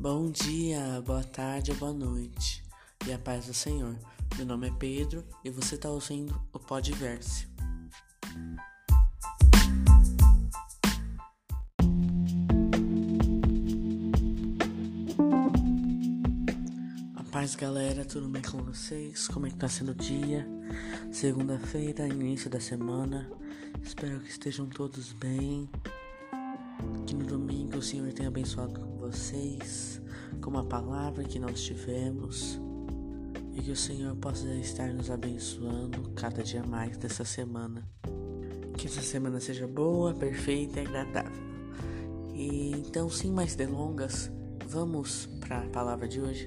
Bom dia, boa tarde boa noite e a paz do Senhor. Meu nome é Pedro e você está ouvindo o Podverse. A paz, galera, tudo bem com vocês? Como é que tá sendo o dia? Segunda-feira, início da semana. Espero que estejam todos bem. Que no domingo o Senhor tenha abençoado vocês com a palavra que nós tivemos e que o Senhor possa estar nos abençoando cada dia mais dessa semana. Que essa semana seja boa, perfeita e agradável. E então, sem mais delongas, vamos para a palavra de hoje.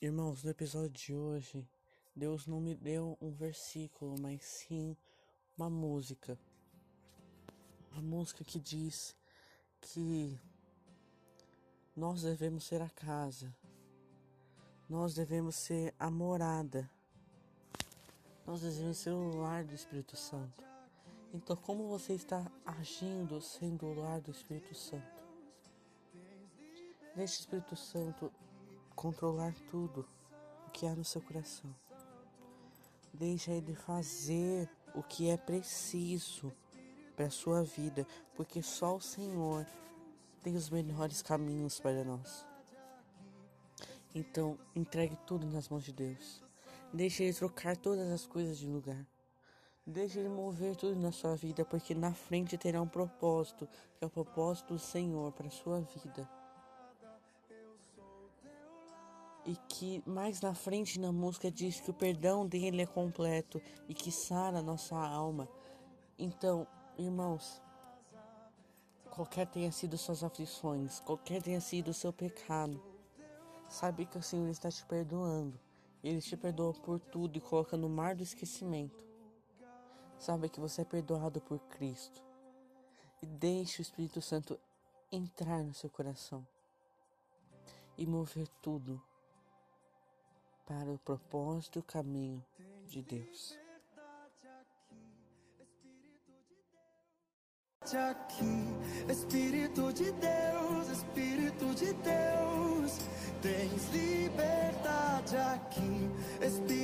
Irmãos, no episódio de hoje, Deus não me deu um versículo, mas sim uma música. Uma música que diz que nós devemos ser a casa, nós devemos ser a morada, nós devemos ser o lar do Espírito Santo. Então, como você está agindo sendo o lar do Espírito Santo? Deixe o Espírito Santo controlar tudo o que há no seu coração. Deixa ele fazer o que é preciso para sua vida, porque só o Senhor tem os melhores caminhos para nós. Então, entregue tudo nas mãos de Deus. Deixe Ele trocar todas as coisas de lugar. Deixe Ele mover tudo na sua vida, porque na frente terá um propósito, que é o propósito do Senhor para a sua vida. E que mais na frente na música diz que o perdão dele é completo e que sara nossa alma. Então, irmãos, qualquer tenha sido suas aflições, qualquer tenha sido o seu pecado, sabe que o Senhor está te perdoando. Ele te perdoa por tudo e coloca no mar do esquecimento. Sabe que você é perdoado por Cristo. E deixe o Espírito Santo entrar no seu coração e mover tudo para o propósito e o caminho de Deus. Aqui, Espírito de Deus, Espírito de Deus, tens liberdade aqui, Espírito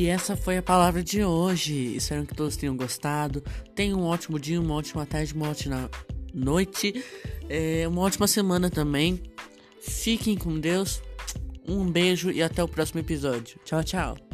E essa foi a palavra de hoje. Espero que todos tenham gostado. Tenham um ótimo dia, uma ótima tarde, uma ótima noite, é, uma ótima semana também. Fiquem com Deus. Um beijo e até o próximo episódio. Tchau, tchau.